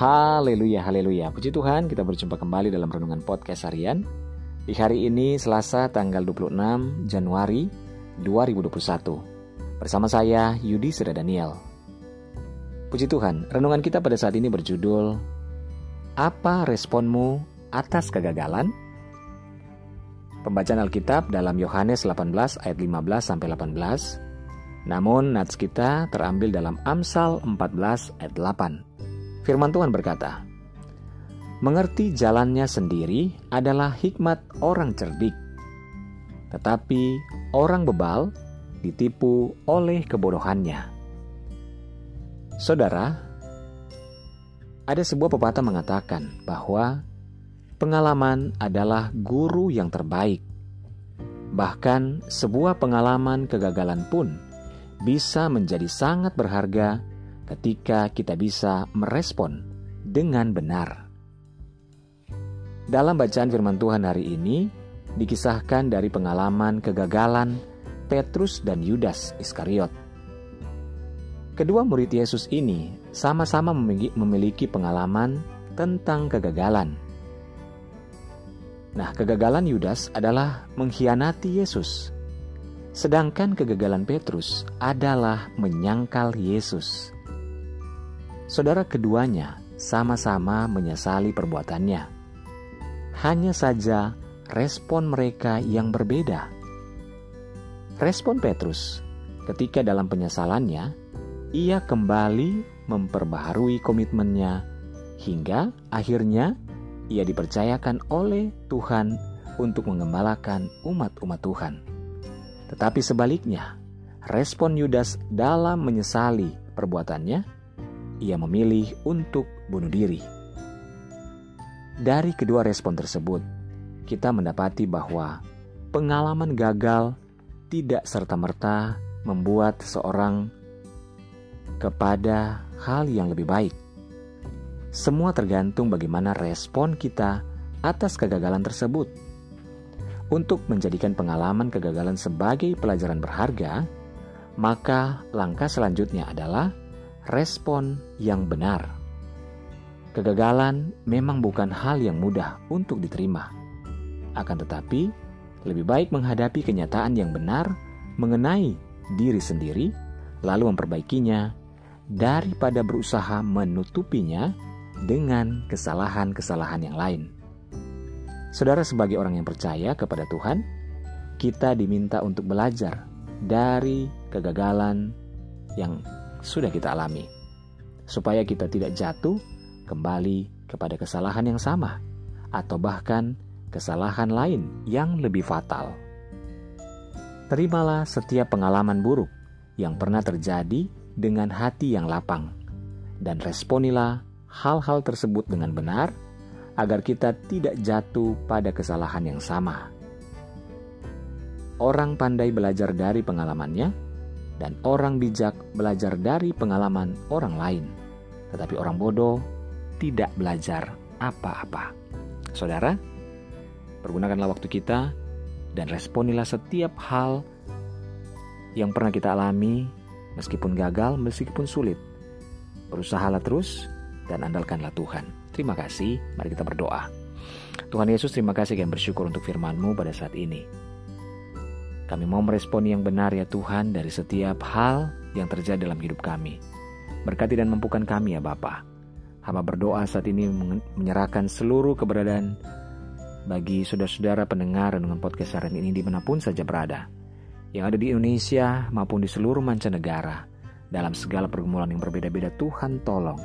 Haleluya, haleluya. Puji Tuhan, kita berjumpa kembali dalam renungan podcast harian. Di hari ini Selasa tanggal 26 Januari 2021. Bersama saya Yudi Seda Daniel. Puji Tuhan, renungan kita pada saat ini berjudul Apa responmu atas kegagalan? Pembacaan Alkitab dalam Yohanes 18 ayat 15 sampai 18. Namun nats kita terambil dalam Amsal 14 ayat 8. Firman Tuhan berkata, "Mengerti jalannya sendiri adalah hikmat orang cerdik, tetapi orang bebal ditipu oleh kebodohannya." Saudara, ada sebuah pepatah mengatakan bahwa pengalaman adalah guru yang terbaik. Bahkan, sebuah pengalaman kegagalan pun bisa menjadi sangat berharga ketika kita bisa merespon dengan benar. Dalam bacaan firman Tuhan hari ini, dikisahkan dari pengalaman kegagalan Petrus dan Yudas Iskariot. Kedua murid Yesus ini sama-sama memiliki pengalaman tentang kegagalan. Nah, kegagalan Yudas adalah mengkhianati Yesus, sedangkan kegagalan Petrus adalah menyangkal Yesus. Saudara keduanya sama-sama menyesali perbuatannya. Hanya saja respon mereka yang berbeda. Respon Petrus ketika dalam penyesalannya, ia kembali memperbaharui komitmennya hingga akhirnya ia dipercayakan oleh Tuhan untuk mengembalakan umat-umat Tuhan. Tetapi sebaliknya, respon Yudas dalam menyesali perbuatannya ia memilih untuk bunuh diri. Dari kedua respon tersebut, kita mendapati bahwa pengalaman gagal tidak serta-merta membuat seorang kepada hal yang lebih baik. Semua tergantung bagaimana respon kita atas kegagalan tersebut. Untuk menjadikan pengalaman kegagalan sebagai pelajaran berharga, maka langkah selanjutnya adalah respon yang benar. Kegagalan memang bukan hal yang mudah untuk diterima. Akan tetapi, lebih baik menghadapi kenyataan yang benar mengenai diri sendiri, lalu memperbaikinya, daripada berusaha menutupinya dengan kesalahan-kesalahan yang lain. Saudara, sebagai orang yang percaya kepada Tuhan, kita diminta untuk belajar dari kegagalan yang sudah kita alami, supaya kita tidak jatuh kembali kepada kesalahan yang sama, atau bahkan kesalahan lain yang lebih fatal. Terimalah setiap pengalaman buruk yang pernah terjadi dengan hati yang lapang, dan responilah hal-hal tersebut dengan benar agar kita tidak jatuh pada kesalahan yang sama. Orang pandai belajar dari pengalamannya dan orang bijak belajar dari pengalaman orang lain, tetapi orang bodoh tidak belajar apa-apa. Saudara, pergunakanlah waktu kita dan responilah setiap hal yang pernah kita alami, meskipun gagal, meskipun sulit. Berusahalah terus dan andalkanlah Tuhan. Terima kasih, mari kita berdoa. Tuhan Yesus, terima kasih yang bersyukur untuk firman-Mu pada saat ini. Kami mau meresponi yang benar ya Tuhan dari setiap hal yang terjadi dalam hidup kami. Berkati dan mampukan kami ya Bapa. Hamba berdoa saat ini menyerahkan seluruh keberadaan bagi saudara-saudara pendengar dengan podcast hari ini di mana pun saja berada. Yang ada di Indonesia maupun di seluruh mancanegara. Dalam segala pergumulan yang berbeda-beda Tuhan tolong.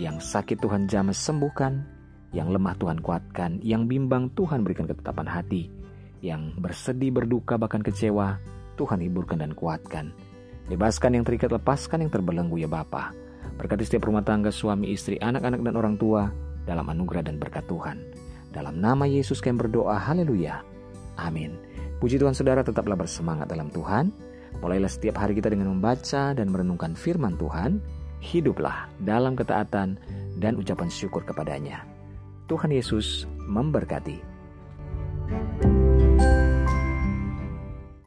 Yang sakit Tuhan jamah sembuhkan. Yang lemah Tuhan kuatkan. Yang bimbang Tuhan berikan ketetapan hati yang bersedih, berduka, bahkan kecewa, Tuhan hiburkan dan kuatkan. Bebaskan yang terikat, lepaskan yang terbelenggu ya Bapa. Berkati setiap rumah tangga, suami, istri, anak-anak, dan orang tua dalam anugerah dan berkat Tuhan. Dalam nama Yesus kami berdoa, haleluya. Amin. Puji Tuhan saudara tetaplah bersemangat dalam Tuhan. Mulailah setiap hari kita dengan membaca dan merenungkan firman Tuhan. Hiduplah dalam ketaatan dan ucapan syukur kepadanya. Tuhan Yesus memberkati. thank you